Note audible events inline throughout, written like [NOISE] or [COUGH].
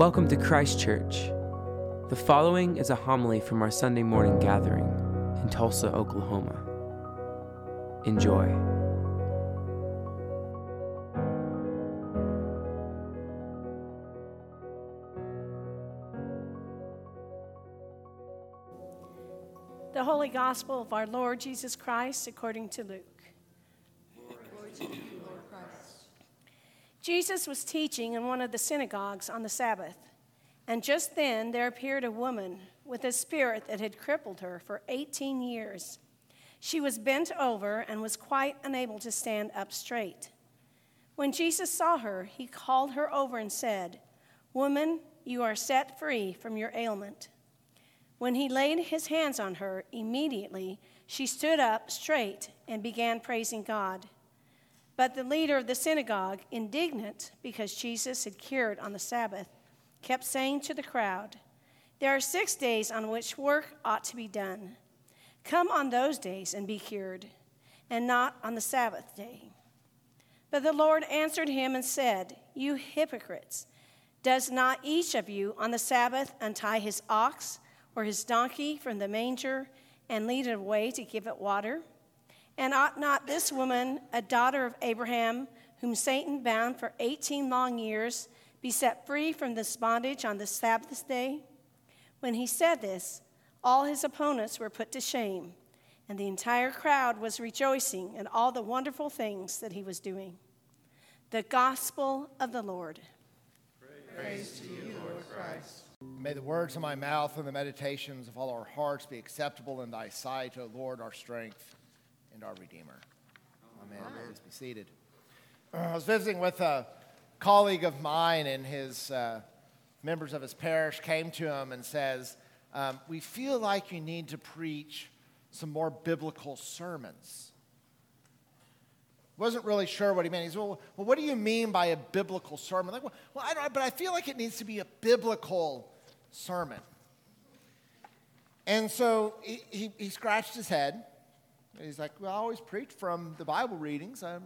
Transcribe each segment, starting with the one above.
Welcome to Christ Church. The following is a homily from our Sunday morning gathering in Tulsa, Oklahoma. Enjoy. The Holy Gospel of our Lord Jesus Christ according to Luke. Jesus was teaching in one of the synagogues on the Sabbath, and just then there appeared a woman with a spirit that had crippled her for 18 years. She was bent over and was quite unable to stand up straight. When Jesus saw her, he called her over and said, Woman, you are set free from your ailment. When he laid his hands on her, immediately she stood up straight and began praising God. But the leader of the synagogue, indignant because Jesus had cured on the Sabbath, kept saying to the crowd, There are six days on which work ought to be done. Come on those days and be cured, and not on the Sabbath day. But the Lord answered him and said, You hypocrites, does not each of you on the Sabbath untie his ox or his donkey from the manger and lead it away to give it water? And ought not this woman, a daughter of Abraham, whom Satan bound for 18 long years, be set free from this bondage on the Sabbath day? When he said this, all his opponents were put to shame, and the entire crowd was rejoicing at all the wonderful things that he was doing. The Gospel of the Lord. Praise to you, Lord Christ. May the words of my mouth and the meditations of all our hearts be acceptable in thy sight, O Lord, our strength and our Redeemer. Amen. Amen. Please be seated. I was visiting with a colleague of mine, and his uh, members of his parish came to him and says, um, "We feel like you need to preach some more biblical sermons." Wasn't really sure what he meant. He said, "Well, well what do you mean by a biblical sermon?" Like, well, well I don't, but I feel like it needs to be a biblical sermon. And so he, he, he scratched his head He's like, Well, I always preach from the Bible readings. I'm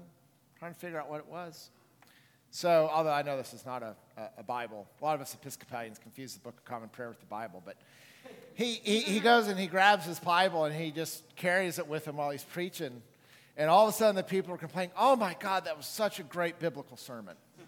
trying to figure out what it was. So, although I know this is not a, a, a Bible, a lot of us Episcopalians confuse the Book of Common Prayer with the Bible, but he, he, he goes and he grabs his Bible and he just carries it with him while he's preaching. And all of a sudden, the people are complaining, Oh my God, that was such a great biblical sermon. [LAUGHS]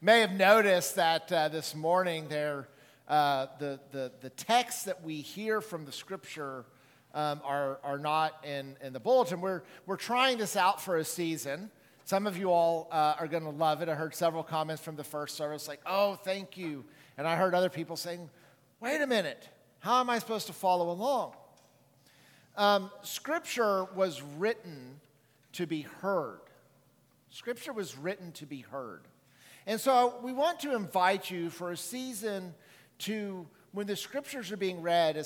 May have noticed that uh, this morning there uh, the, the, the texts that we hear from the scripture um, are, are not in, in the bulletin. We're, we're trying this out for a season. Some of you all uh, are going to love it. I heard several comments from the first service like, oh, thank you. And I heard other people saying, wait a minute, how am I supposed to follow along? Um, scripture was written to be heard. Scripture was written to be heard. And so we want to invite you for a season to, when the scriptures are being read,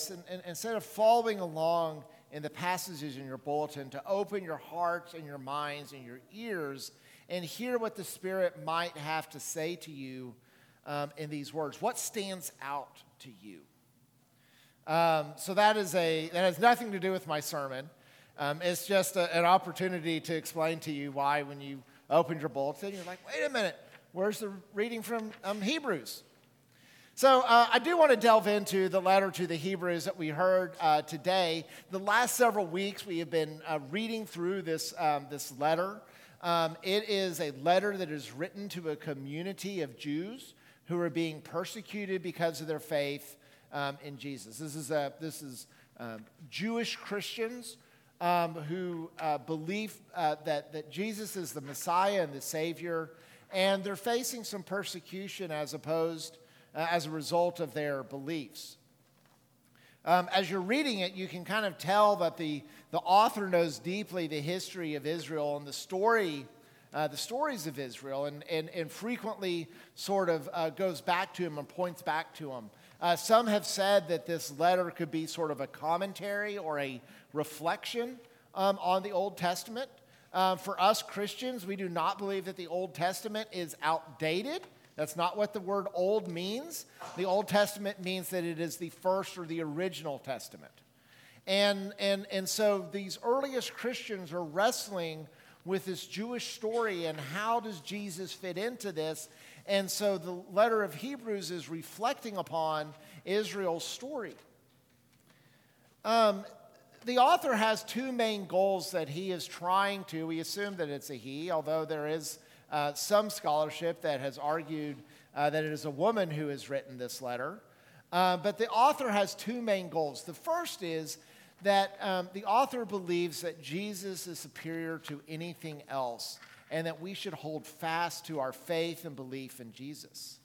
instead of following along in the passages in your bulletin, to open your hearts and your minds and your ears and hear what the Spirit might have to say to you um, in these words. What stands out to you? Um, so that is a that has nothing to do with my sermon. Um, it's just a, an opportunity to explain to you why, when you opened your bulletin, you're like, wait a minute, where's the reading from um, Hebrews? So, uh, I do want to delve into the letter to the Hebrews that we heard uh, today. The last several weeks, we have been uh, reading through this, um, this letter. Um, it is a letter that is written to a community of Jews who are being persecuted because of their faith um, in Jesus. This is, a, this is um, Jewish Christians um, who uh, believe uh, that, that Jesus is the Messiah and the Savior, and they're facing some persecution as opposed uh, as a result of their beliefs. Um, as you're reading it, you can kind of tell that the, the author knows deeply the history of Israel and the story, uh, the stories of Israel, and, and, and frequently sort of uh, goes back to him and points back to him. Uh, some have said that this letter could be sort of a commentary or a reflection um, on the Old Testament. Uh, for us Christians, we do not believe that the Old Testament is outdated. That's not what the word old means. The Old Testament means that it is the first or the original testament. And, and, and so these earliest Christians are wrestling with this Jewish story and how does Jesus fit into this. And so the letter of Hebrews is reflecting upon Israel's story. Um, the author has two main goals that he is trying to. We assume that it's a he, although there is uh, some scholarship that has argued uh, that it is a woman who has written this letter. Uh, but the author has two main goals. The first is that um, the author believes that Jesus is superior to anything else and that we should hold fast to our faith and belief in Jesus.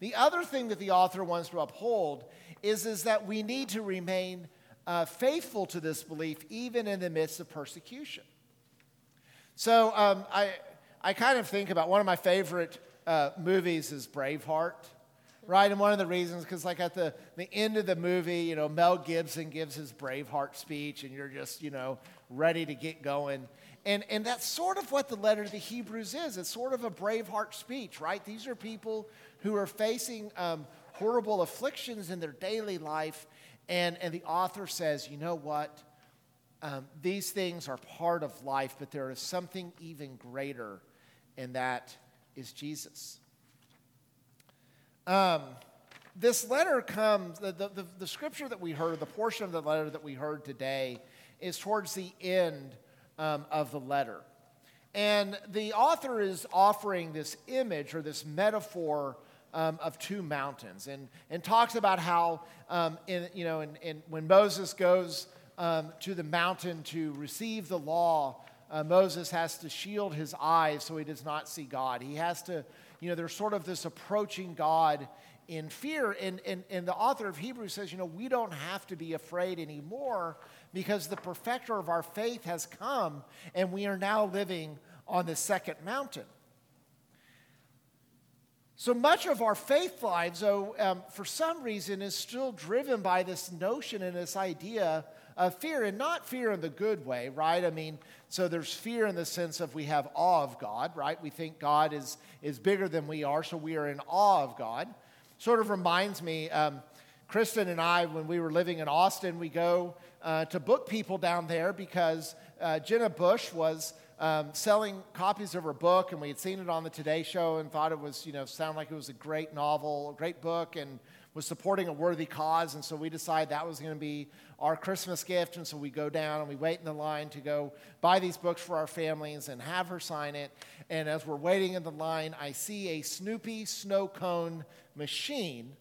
The other thing that the author wants to uphold is, is that we need to remain uh, faithful to this belief even in the midst of persecution. So um, I, I kind of think about one of my favorite uh, movies is Braveheart right? And one of the reasons, because like at the, the end of the movie, you know, Mel Gibson gives his Braveheart speech, and you're just, you know, ready to get going. And, and that's sort of what the letter to the Hebrews is. It's sort of a Braveheart speech, right? These are people who are facing um, horrible afflictions in their daily life. And, and the author says, you know what? Um, these things are part of life, but there is something even greater, and that is Jesus. Um, this letter comes, the, the, the, scripture that we heard, the portion of the letter that we heard today, is towards the end um, of the letter. And the author is offering this image or this metaphor um, of two mountains and, and talks about how, um, in, you know, in, in, when Moses goes um, to the mountain to receive the law, uh, Moses has to shield his eyes so he does not see God. He has to you know, there's sort of this approaching God in fear. And, and, and the author of Hebrews says, you know, we don't have to be afraid anymore because the perfecter of our faith has come and we are now living on the second mountain. So much of our faith lives, though, um, for some reason, is still driven by this notion and this idea of fear, and not fear in the good way, right? I mean, so there's fear in the sense of we have awe of God, right? We think God is, is bigger than we are, so we are in awe of God. Sort of reminds me, um, Kristen and I, when we were living in Austin, we go uh, to BookPeople down there because uh, Jenna Bush was um, selling copies of her book, and we had seen it on the Today Show and thought it was, you know, sound like it was a great novel, a great book, and was supporting a worthy cause. And so we decided that was going to be our Christmas gift. And so we go down and we wait in the line to go buy these books for our families and have her sign it. And as we're waiting in the line, I see a Snoopy snow cone machine,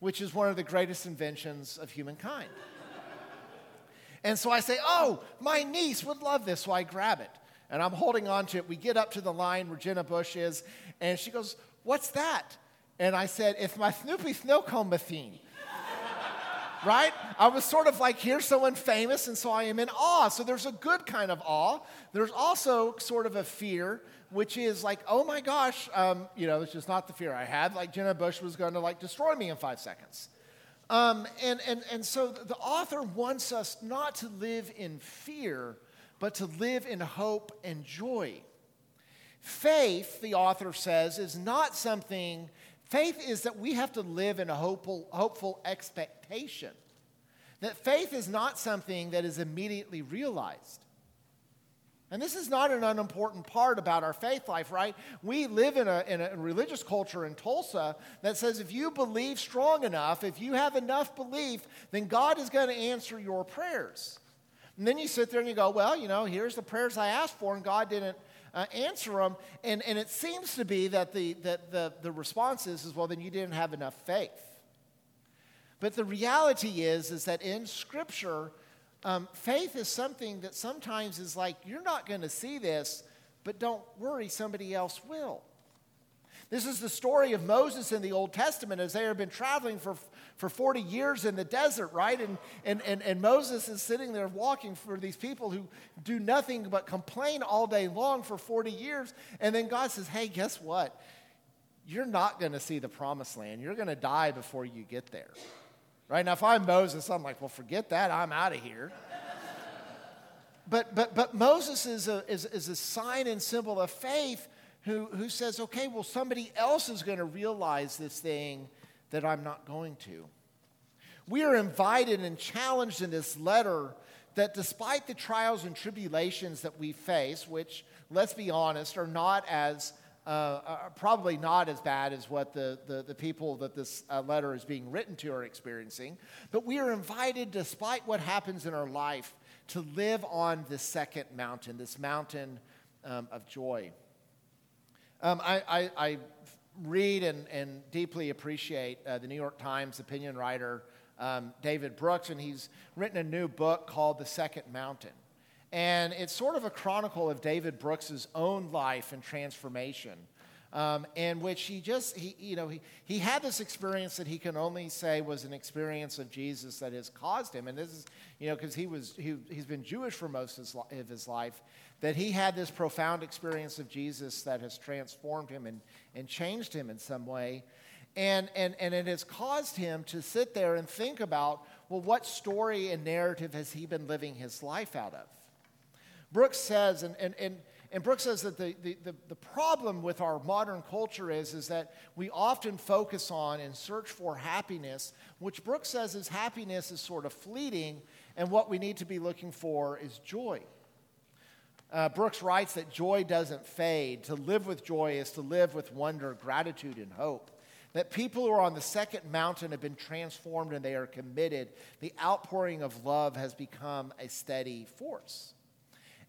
which is one of the greatest inventions of humankind. [LAUGHS] and so I say, Oh, my niece would love this. So I grab it. And I'm holding on to it. We get up to the line where Jenna Bush is, and she goes, What's that? And I said, It's my Snoopy snow cone machine [LAUGHS] right? I was sort of like, here's someone famous, and so I am in awe. So there's a good kind of awe. There's also sort of a fear, which is like, oh my gosh, um, you know, it's just not the fear I had. Like Jenna Bush was going to like destroy me in five seconds. Um, and, and, and so the author wants us not to live in fear, but to live in hope and joy. Faith, the author says, is not something Faith is that we have to live in a hopeful, hopeful expectation. That faith is not something that is immediately realized. And this is not an unimportant part about our faith life, right? We live in a, in a religious culture in Tulsa that says if you believe strong enough, if you have enough belief, then God is going to answer your prayers. And then you sit there and you go, well, you know, here's the prayers I asked for, and God didn't uh, answer them. And, and it seems to be that, the, that the, the response is, is, well, then you didn't have enough faith. But the reality is, is that in Scripture, um, faith is something that sometimes is like, you're not going to see this, but don't worry, somebody else will. This is the story of Moses in the Old Testament as they have been traveling for, for 40 years in the desert, right? And, and, and, and Moses is sitting there walking for these people who do nothing but complain all day long for 40 years. And then God says, hey, guess what? You're not going to see the promised land. You're going to die before you get there. Right? Now, if I'm Moses, I'm like, well, forget that. I'm out of here. but, but, but Moses is a, is, is a sign and symbol of faith who, who says, okay, well, somebody else is going to realize this thing that I'm not going to. We are invited and challenged in this letter that despite the trials and tribulations that we face, which, let's be honest, are not as uh, are probably not as bad as what the, the, the people that this uh, letter is being written to are experiencing. But we are invited, despite what happens in our life, to live on this second mountain, this mountain um, of joy. Um, I, I, I, read and, and deeply appreciate uh, the New York Times opinion writer um, David Brooks, and he's written a new book called The Second Mountain. And it's sort of a chronicle of David Brooks's own life and transformation, um, in which he just, he, you know, he, he had this experience that he can only say was an experience of Jesus that has caused him. And this is, you know, because he was, he, he's been Jewish for most of his life, that he had this profound experience of Jesus that has transformed him and, and changed him in some way. And, and, and it has caused him to sit there and think about, well, what story and narrative has he been living his life out of? Brooks says, and, and, and, and Brooks says that the, the, the, the problem with our modern culture is, is that we often focus on and search for happiness, which Brooks says is happiness is sort of fleeting, and what we need to be looking for is joy. Uh, Brooks writes that joy doesn't fade. To live with joy is to live with wonder, gratitude, and hope. That people who are on the second mountain have been transformed and they are committed. The outpouring of love has become a steady force.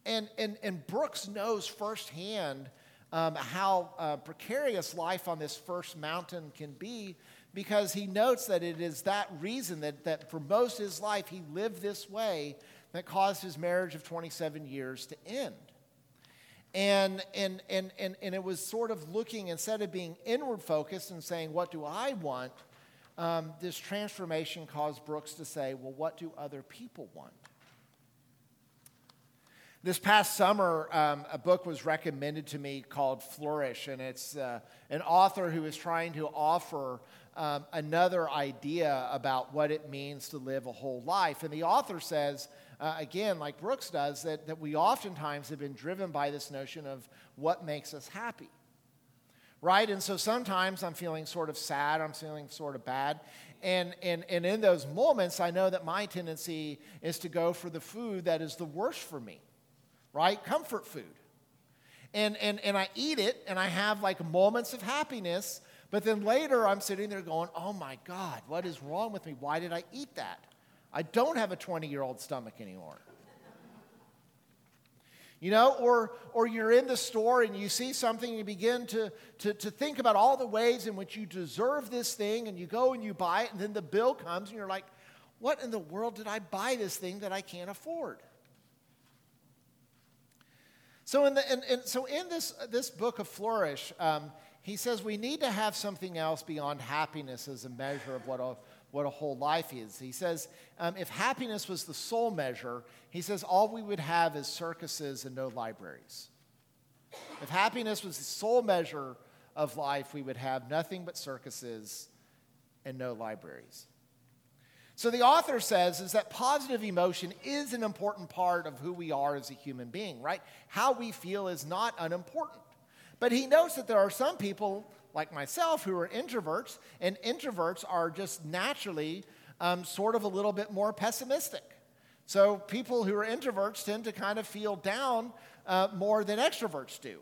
And, and, and Brooks knows firsthand um, how uh, precarious life on this first mountain can be because he notes that it is that reason that, that for most of his life he lived this way that caused his marriage of 27 years to end. And, and, and, and, and it was sort of looking, instead of being inward focused and saying, What do I want? Um, this transformation caused Brooks to say, Well, what do other people want? This past summer, um, a book was recommended to me called Flourish, and it's uh, an author who is trying to offer um, another idea about what it means to live a whole life. And the author says, uh, again, like Brooks does, that, that we oftentimes have been driven by this notion of what makes us happy. Right? And so sometimes I'm feeling sort of sad, I'm feeling sort of bad. And, and, and in those moments, I know that my tendency is to go for the food that is the worst for me, right? Comfort food. And, and, and I eat it and I have like moments of happiness, but then later I'm sitting there going, oh my God, what is wrong with me? Why did I eat that? I don't have a 20 year old stomach anymore. You know, or, or you're in the store and you see something and you begin to, to, to think about all the ways in which you deserve this thing and you go and you buy it and then the bill comes and you're like, what in the world did I buy this thing that I can't afford? So in, the, in, in so in this, this book of Flourish, um, he says we need to have something else beyond happiness as a measure of what a, what a whole life is. He says um, if happiness was the sole measure, he says all we would have is circuses and no libraries. If happiness was the sole measure of life, we would have nothing but circuses and no libraries. So the author says is that positive emotion is an important part of who we are as a human being, right? How we feel is not unimportant. But he notes that there are some people like myself who are introverts, and introverts are just naturally um, sort of a little bit more pessimistic. So people who are introverts tend to kind of feel down uh, more than extroverts do.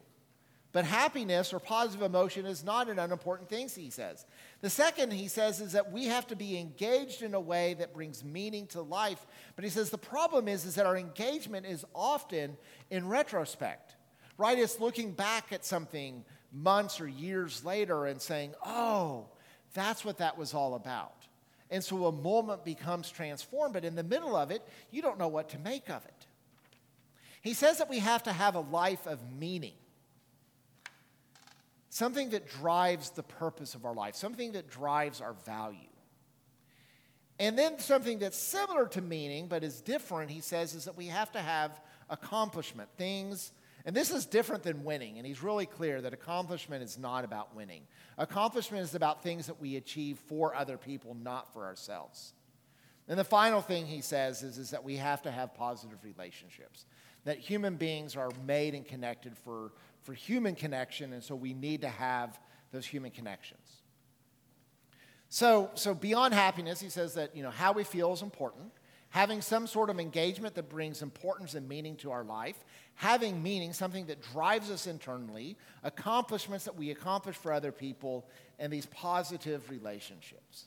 But happiness or positive emotion is not an unimportant thing, he says. The second, he says, is that we have to be engaged in a way that brings meaning to life. But he says the problem is, is that our engagement is often in retrospect, right? It's looking back at something months or years later and saying, oh, that's what that was all about. And so a moment becomes transformed, but in the middle of it, you don't know what to make of it. He says that we have to have a life of meaning, something that drives the purpose of our life, something that drives our value. And then something that's similar to meaning but is different, he says, is that we have to have accomplishment, things and this is different than winning, and he's really clear that accomplishment is not about winning. Accomplishment is about things that we achieve for other people, not for ourselves. And the final thing he says is, is that we have to have positive relationships, that human beings are made and connected for, for human connection, and so we need to have those human connections. So, so beyond happiness, he says that you know, how we feel is important. Having some sort of engagement that brings importance and meaning to our life, having meaning, something that drives us internally, accomplishments that we accomplish for other people, and these positive relationships.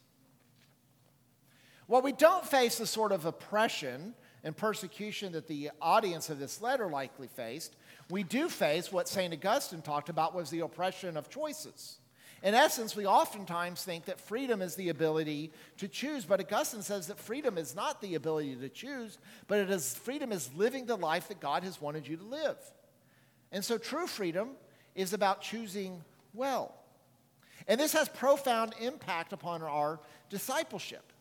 While we don't face the sort of oppression and persecution that the audience of this letter likely faced, we do face what St. Augustine talked about was the oppression of choices. In essence, we oftentimes think that freedom is the ability to choose, but Augustine says that freedom is not the ability to choose, but it is freedom is living the life that God has wanted you to live. And so true freedom is about choosing well. And this has profound impact upon our discipleship.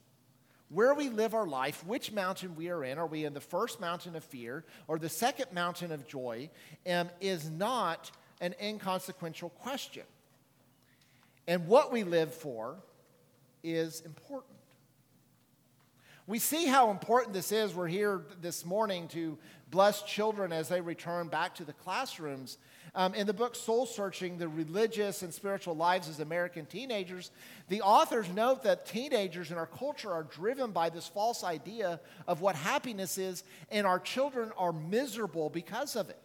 Where we live our life, which mountain we are in, are we in the first mountain of fear or the second mountain of joy, um, is not an inconsequential question. And what we live for is important. We see how important this is. We're here this morning to bless children as they return back to the classrooms. Um, in the book Soul Searching The Religious and Spiritual Lives as American Teenagers, the authors note that teenagers in our culture are driven by this false idea of what happiness is, and our children are miserable because of it.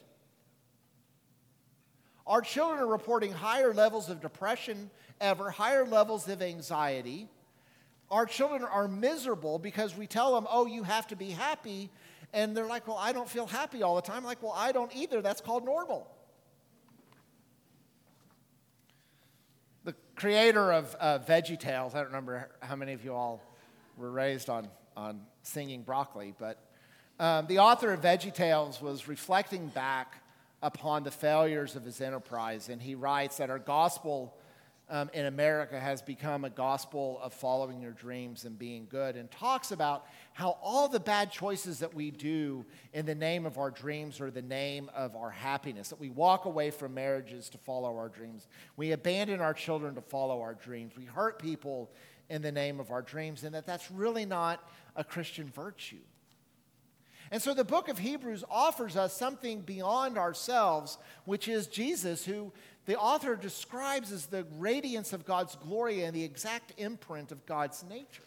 Our children are reporting higher levels of depression ever, higher levels of anxiety. Our children are miserable because we tell them, oh, you have to be happy. And they're like, well, I don't feel happy all the time. I'm like, well, I don't either. That's called normal. The creator of uh, Veggie Tales, I don't remember how many of you all were raised on, on singing broccoli, but um, the author of Veggie Tales was reflecting back upon the failures of his enterprise. And he writes that our gospel um, in America has become a gospel of following your dreams and being good, and talks about how all the bad choices that we do in the name of our dreams or the name of our happiness, that we walk away from marriages to follow our dreams, we abandon our children to follow our dreams, we hurt people in the name of our dreams, and that that's really not a Christian virtue. And so the book of Hebrews offers us something beyond ourselves, which is Jesus, who the author describes as the radiance of God's glory and the exact imprint of God's nature.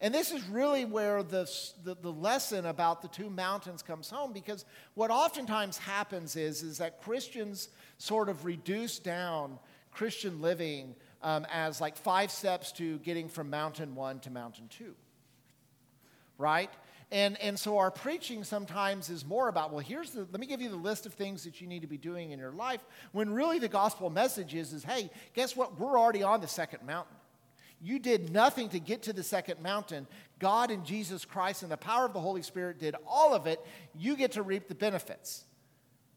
And this is really where the, the, the, lesson about the two mountains comes home because what oftentimes happens is, is that Christians sort of reduce down Christian living um, as like five steps to getting from mountain one to mountain two right? And, and so our preaching sometimes is more about, well, here's the, let me give you the list of things that you need to be doing in your life, when really the gospel message is, is hey, guess what? We're already on the second mountain. You did nothing to get to the second mountain. God and Jesus Christ and the power of the Holy Spirit did all of it. You get to reap the benefits.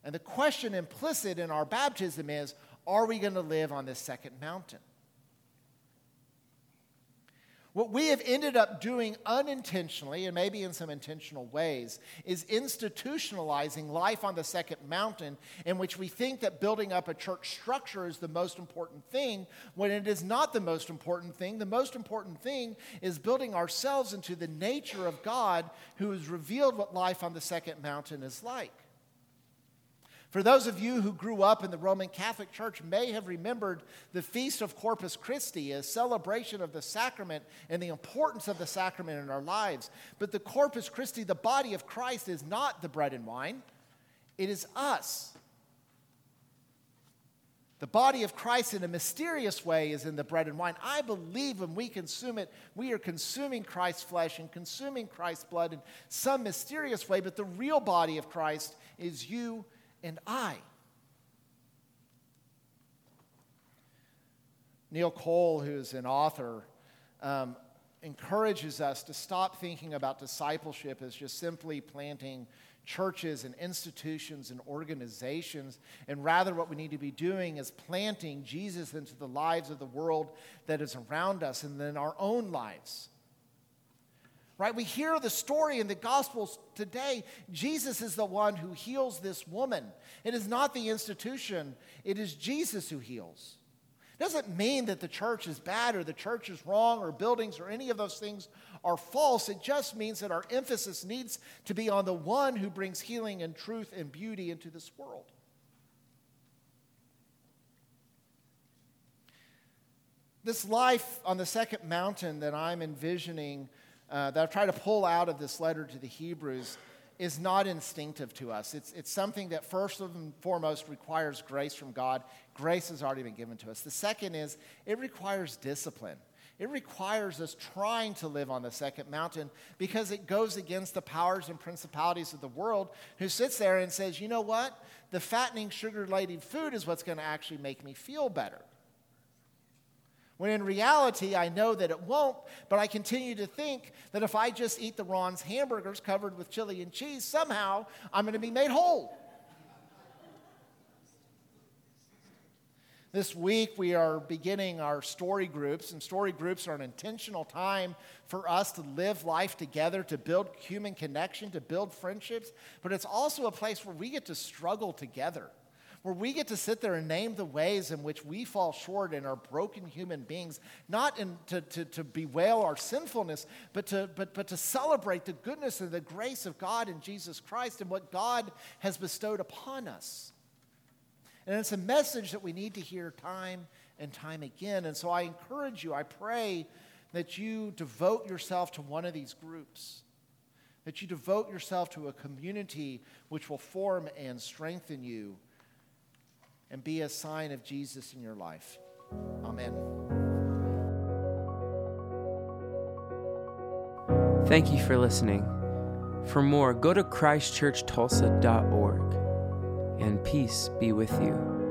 And the question implicit in our baptism is, are we going to live on this second mountain? What we have ended up doing unintentionally, and maybe in some intentional ways, is institutionalizing life on the second mountain, in which we think that building up a church structure is the most important thing, when it is not the most important thing. The most important thing is building ourselves into the nature of God, who has revealed what life on the second mountain is like. For those of you who grew up in the Roman Catholic Church may have remembered the Feast of Corpus Christi, a celebration of the sacrament and the importance of the sacrament in our lives. But the Corpus Christi, the body of Christ, is not the bread and wine, it is us. The body of Christ, in a mysterious way, is in the bread and wine. I believe when we consume it, we are consuming Christ's flesh and consuming Christ's blood in some mysterious way, but the real body of Christ is you and I. Neil Cole, who's an author, um, encourages us to stop thinking about discipleship as just simply planting churches and institutions and organizations, and rather what we need to be doing is planting Jesus into the lives of the world that is around us and then our own lives right? We hear the story in the Gospels today. Jesus is the one who heals this woman. It is not the institution, it is Jesus who heals. It doesn't mean that the church is bad or the church is wrong or buildings or any of those things are false. It just means that our emphasis needs to be on the one who brings healing and truth and beauty into this world. this life on the second mountain that I'm envisioning, uh, that I've tried to pull out of this letter to the Hebrews, is not instinctive to us. It's, it's something that first and foremost requires grace from God. Grace has already been given to us. The second is it requires discipline. It requires us trying to live on the second mountain because it goes against the powers and principalities of the world who sits there and says, you know what? The fattening, sugar laden food is what's going to actually make me feel better. When in reality, I know that it won't, but I continue to think that if I just eat the Ron's hamburgers covered with chili and cheese, somehow I'm going to be made whole. This week, we are beginning our story groups, and story groups are an intentional time for us to live life together, to build human connection, to build friendships, but it's also a place where we get to struggle together, where we get to sit there and name the ways in which we fall short and are broken human beings, not in, to, to, to bewail our sinfulness, but to, but, but to celebrate the goodness and the grace of God in Jesus Christ and what God has bestowed upon us. And it's a message that we need to hear time and time again. And so I encourage you, I pray that you devote yourself to one of these groups, that you devote yourself to a community which will form and strengthen you and be a sign of Jesus in your life. Amen. Thank you for listening. For more, go to christchurchtulsa.org and peace be with you.